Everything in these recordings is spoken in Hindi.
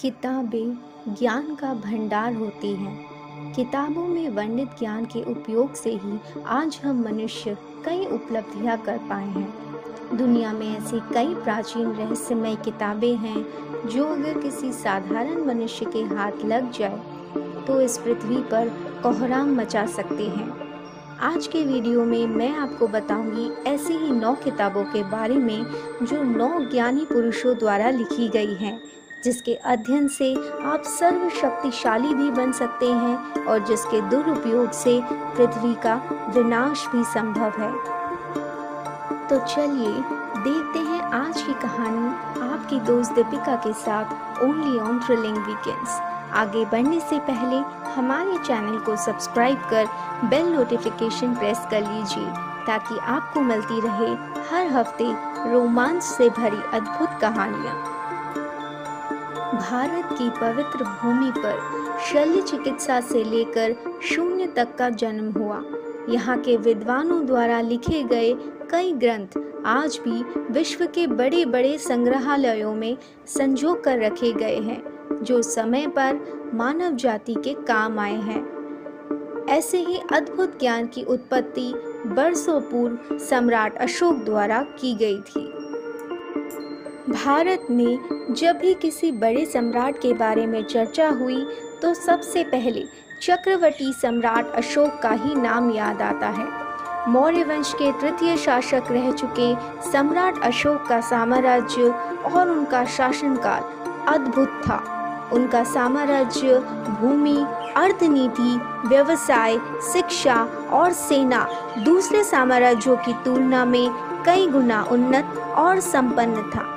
किताबें ज्ञान का भंडार होती हैं। किताबों में वर्णित ज्ञान के उपयोग से ही आज हम मनुष्य कई उपलब्धियाँ कर पाए हैं। दुनिया में ऐसी कई प्राचीन रहस्यमय किताबें हैं, जो अगर किसी साधारण मनुष्य के हाथ लग जाए तो इस पृथ्वी पर कोहराम मचा सकते हैं। आज के वीडियो में मैं आपको बताऊँगी ऐसी ही नौ किताबों के बारे में जो नौ ज्ञानी पुरुषों द्वारा लिखी गई हैं, जिसके अध्ययन से आप सर्वशक्तिशाली भी बन सकते हैं और जिसके दुरुपयोग से पृथ्वी का विनाश भी संभव है। तो चलिए देखते हैं आज की कहानी आपकी दोस्त दीपिका के साथ ओनली ऑन थ्रिलिंग वीकेंड्स आगे बढ़ने से पहले हमारे चैनल को सब्सक्राइब कर बेल नोटिफिकेशन प्रेस कर लीजिए, ताकि आपको मिलती रहे हर हफ़्ते रोमांच से भरी अद्भुत कहानियाँ। भारत की पवित्र भूमि पर शल्य चिकित्सा से लेकर शून्य तक का जन्म हुआ। यहाँ के विद्वानों द्वारा लिखे गए कई ग्रंथ आज भी विश्व के बड़े बड़े संग्रहालयों में संजो कर रखे गए हैं। जो समय पर मानव जाति के काम आए हैं। ऐसे ही अद्भुत ज्ञान की उत्पत्ति बरसों पूर्व सम्राट अशोक द्वारा की गई थी। भारत में जब भी किसी बड़े सम्राट के बारे में चर्चा हुई तो सबसे पहले चक्रवर्ती सम्राट अशोक का ही नाम याद आता है। मौर्य वंश के तृतीय शासक रह चुके सम्राट अशोक का साम्राज्य और उनका शासनकाल अद्भुत था। उनका साम्राज्य, भूमि, अर्थनीति, व्यवसाय, शिक्षा और सेना दूसरे साम्राज्यों की तुलना में कई गुना उन्नत और संपन्न था।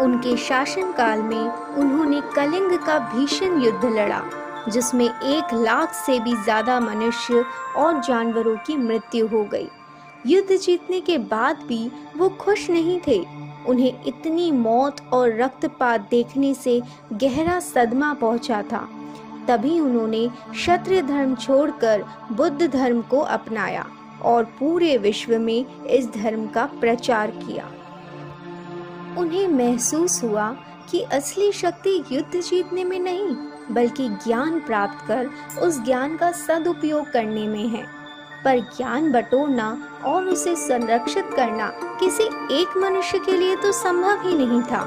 उनके शासनकाल में उन्होंने कलिंग का भीषण युद्ध लड़ा, जिसमें एक लाख से भी ज़्यादा मनुष्य और जानवरों की मृत्यु हो गई। युद्ध जीतने के बाद भी वो खुश नहीं थे। उन्हें इतनी मौत और रक्तपात देखने से गहरा सदमा पहुँचा था। तभी उन्होंने क्षत्रिय धर्म छोड़कर बुद्ध धर्म को अपनाया और पूरे विश्व में इस धर्म का प्रचार किया। उन्हें महसूस हुआ कि असली शक्ति युद्ध जीतने में नहीं, बल्कि ज्ञान प्राप्त कर उस ज्ञान का सदुपयोग करने में है। पर ज्ञान बटोरना और उसे संरक्षित करना किसी एक मनुष्य के लिए तो संभव ही नहीं था,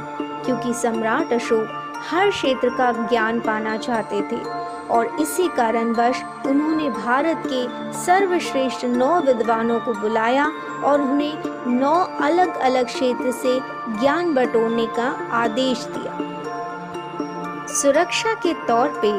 क्योंकि सम्राट अशोक हर क्षेत्र का ज्ञान पाना चाहते थे। और इसी कारणवश उन्होंने भारत के सर्वश्रेष्ठ नौ विद्वानों को बुलाया और उन्हें नौ अलग अलग क्षेत्र से ज्ञान बटोरने का आदेश दिया। सुरक्षा के तौर पे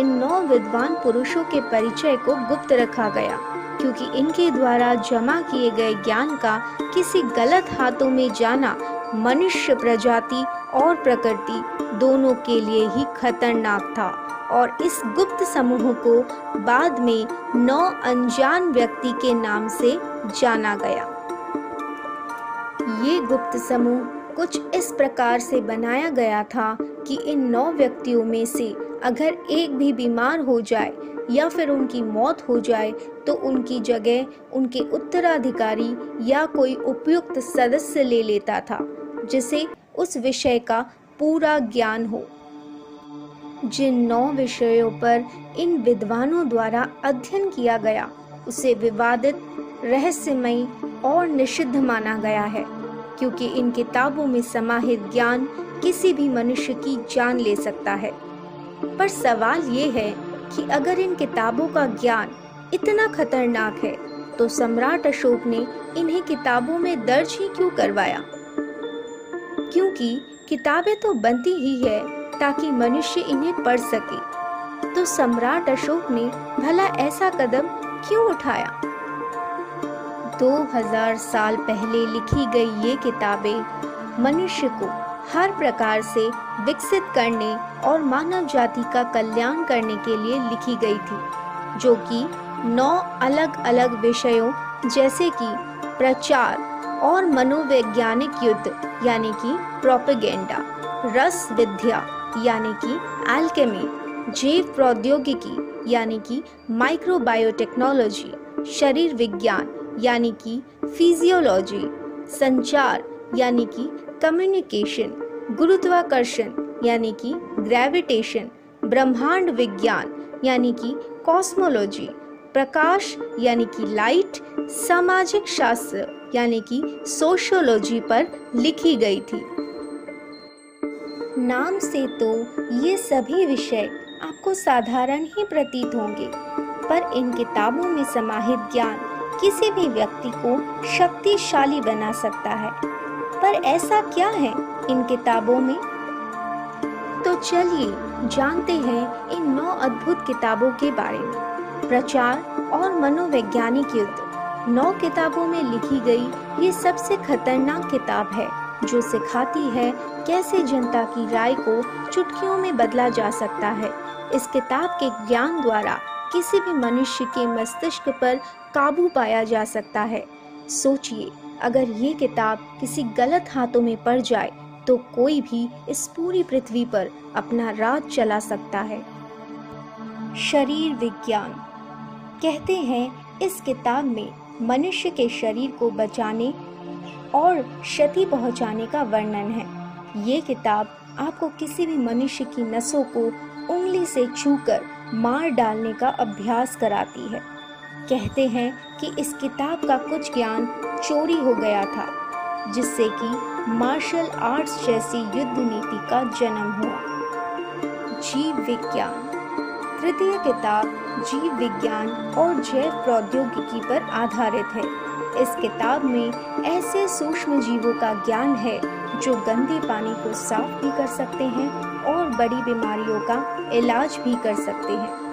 इन नौ विद्वान पुरुषों के परिचय को गुप्त रखा गया। क्योंकि इनके द्वारा जमा किए गए ज्ञान का किसी गलत हाथों में जाना मनुष्य प्रजाति और प्रकृति दोनों के लिए ही खतरनाक था। और इस गुप्त समूह को बाद में नौ अनजान व्यक्ति के नाम से जाना गया। ये गुप्त समूह कुछ इस प्रकार से बनाया गया था कि इन नौ व्यक्तियों में से अगर एक भी बीमार हो जाए या फिर उनकी मौत हो जाए तो उनकी जगह उनके उत्तराधिकारी या कोई उपयुक्त सदस्य ले लेता था, जिसे उस विषय का पूरा ज्ञान हो। जिन नौ विषयों पर इन विद्वानों द्वारा अध्ययन किया गया, उसे विवादित, रहस्यमयी और निषिद्ध माना गया है, क्योंकि इन किताबों में समाहित ज्ञान किसी भी मनुष्य की जान ले सकता है। पर सवाल ये है कि अगर इन किताबों का ज्ञान इतना खतरनाक है तो सम्राट अशोक ने इन्हें किताबों में दर्ज ही क्यों करवाया? क्योंकि किताबें तो बनती ही है ताकि मनुष्य इन्हें पढ़ सके। तो सम्राट अशोक ने भला ऐसा कदम क्यों उठाया? 2000 साल पहले लिखी गई ये किताबें मनुष्य को हर प्रकार से विकसित करने और मानव जाति का कल्याण करने के लिए लिखी गई थी, जो कि नौ अलग अलग विषयों जैसे कि प्रचार और मनोवैज्ञानिक युद्ध, यानी कि प्रोपेगेंडा, रस विद्या, यानी कि एल्केमी, जैव प्रौद्योगिकी, यानी कि माइक्रोबायोटेक्नोलॉजी, शरीर विज्ञान, यानी कि फिजियोलॉजी, संचार, यानी कि कम्युनिकेशन गुरुत्वाकर्षण, यानी कि ग्रेविटेशन ब्रह्मांड विज्ञान, यानी कि कॉस्मोलॉजी प्रकाश, यानी कि लाइट सामाजिक शास्त्र, यानी कि सोशियोलॉजी पर लिखी गई थी। नाम से तो ये सभी विषय आपको साधारण ही प्रतीत होंगे, पर इन किताबों में समाहित ज्ञान किसी भी व्यक्ति को शक्तिशाली बना सकता है। पर ऐसा क्या है इन किताबों में? तो चलिए जानते हैं इन नौ अद्भुत किताबों के बारे में। प्रचार और मनोवैज्ञानिक युद्ध। नौ किताबों में लिखी गई ये सबसे खतरनाक किताब है, जो सिखाती है कैसे जनता की राय को चुटकियों में बदला जा सकता है। इस किताब के ज्ञान द्वारा किसी भी मनुष्य के मस्तिष्क पर काबू पाया जा सकता है। सोचिए अगर ये किताब किसी गलत हाथों में पड़ जाए तो कोई भी इस पूरी पृथ्वी पर अपना राज चला सकता है। शरीर विज्ञान। कहते हैं, इस किताब में मनुष्य के शरीर को बचाने और क्षति पहुँचाने का वर्णन है। ये किताब आपको किसी भी मनुष्य की नसों को उंगली से छूकर मार डालने का अभ्यास कराती है। कहते हैं कि इस किताब का कुछ ज्ञान चोरी हो गया था, जिससे कि मार्शल आर्ट्स जैसी युद्ध नीति का जन्म हुआ। जीव विज्ञान। तृतीय किताब जीव विज्ञान और जैव प्रौद्योगिकी पर आधारित है। इस किताब में ऐसे सूक्ष्म जीवों का ज्ञान है, जो गंदे पानी को साफ़ भी कर सकते हैं और बड़ी बीमारियों का इलाज भी कर सकते हैं।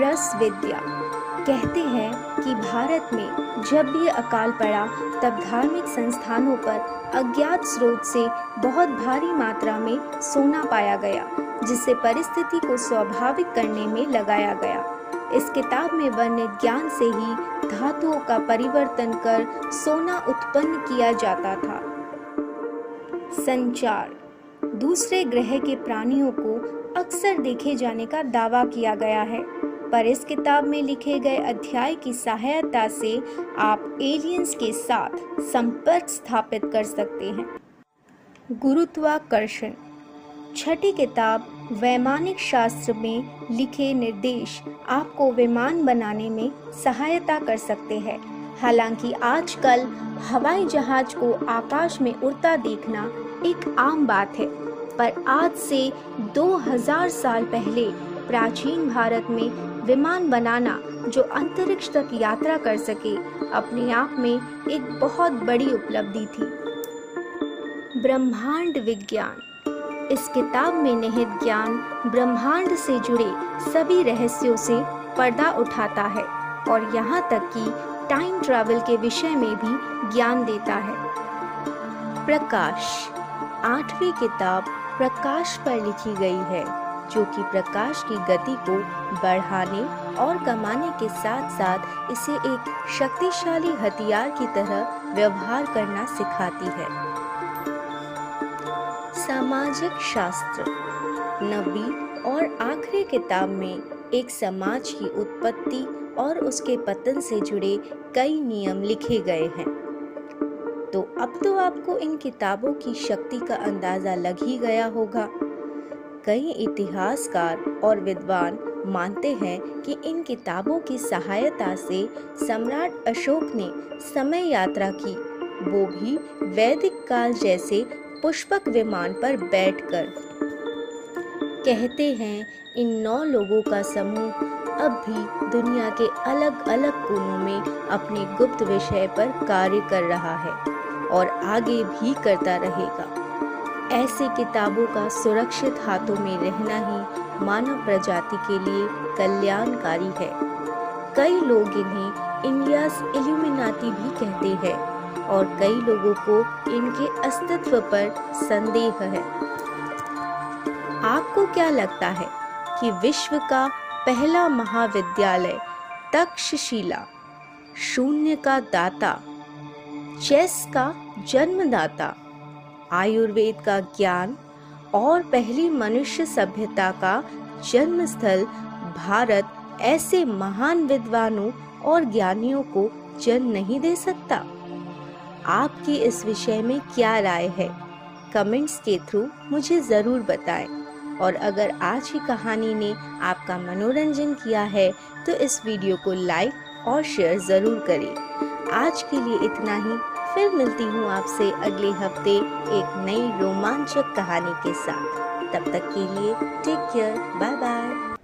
रस विद्या कहते हैं कि भारत में जब भी अकाल पड़ा, तब धार्मिक संस्थानों पर अज्ञात स्रोत से बहुत भारी मात्रा में सोना पाया गया, जिससे परिस्थिति को स्वाभाविक करने में लगाया गया। इस किताब में वर्णित ज्ञान से ही धातुओं का परिवर्तन कर सोना उत्पन्न किया जाता था। संचार। दूसरे ग्रह के प्राणियों को अक्सर देखे जाने का दावा किया गया है। पर इस किताब में लिखे गए अध्याय की सहायता से आप एलियंस के साथ संपर्क स्थापित कर सकते हैं। गुरुत्वाकर्षण। छठी किताब वैमानिक शास्त्र में लिखे निर्देश आपको विमान बनाने में सहायता कर सकते हैं। हालाँकि आजकल हवाई जहाज़ को आकाश में उड़ता देखना एक आम बात है, पर आज से 2000 साल पहले प्राचीन भारत में विमान बनाना जो अंतरिक्ष तक यात्रा कर सके, अपने आप में एक बहुत बड़ी उपलब्धि थी। ब्रह्मांड विज्ञान। इस किताब में निहित ज्ञान ब्रह्मांड से जुड़े सभी रहस्यों से पर्दा उठाता है और यहाँ तक कि टाइम ट्रैवल के विषय में भी ज्ञान देता है। प्रकाश। आठवीं किताब प्रकाश पर लिखी गई है। जो कि प्रकाश की गति को बढ़ाने और कमाने के साथ साथ इसे एक शक्तिशाली हथियार की तरह व्यवहार करना सिखाती है। सामाजिक शास्त्र। नवी और आखिरी किताब में एक समाज की उत्पत्ति और उसके पतन से जुड़े कई नियम लिखे गए हैं। तो अब तो आपको इन किताबों की शक्ति का अंदाज़ा लग ही गया होगा। कई इतिहासकार और विद्वान मानते हैं कि इन किताबों की सहायता से सम्राट अशोक ने समय यात्रा की। वो भी वैदिक काल जैसे पुष्पक विमान पर बैठकर। कहते हैं, इन नौ लोगों का समूह अब भी दुनिया के अलग अलग कोनों में अपने गुप्त विषय पर कार्य कर रहा है और आगे भी करता रहेगा। ऐसे किताबों का सुरक्षित हाथों में रहना ही मानव प्रजाति के लिए कल्याणकारी है। कई लोग इन्हें इंडियाज इल्यूमिनाती भी कहते हैं और कई लोगों को इनके अस्तित्व पर संदेह है। आपको क्या लगता है कि विश्व का पहला महाविद्यालय तक्षशिला, शून्य का दाता, चेस का जन्मदाता आयुर्वेद का ज्ञान और पहली मनुष्य सभ्यता का जन्म स्थल भारत ऐसे महान विद्वानों और ज्ञानियों को जन्म नहीं दे सकता। आपकी इस विषय में क्या राय है? कमेंट्स के थ्रू मुझे ज़रूर बताएँ। और अगर आज की कहानी ने आपका मनोरंजन किया है तो इस वीडियो को लाइक और शेयर ज़रूर करें। आज के लिए इतना ही। फिर मिलती हूँ आपसे अगले हफ़्ते एक नई रोमांचक कहानी के साथ। तब तक के लिए टेक केयर बाय बाय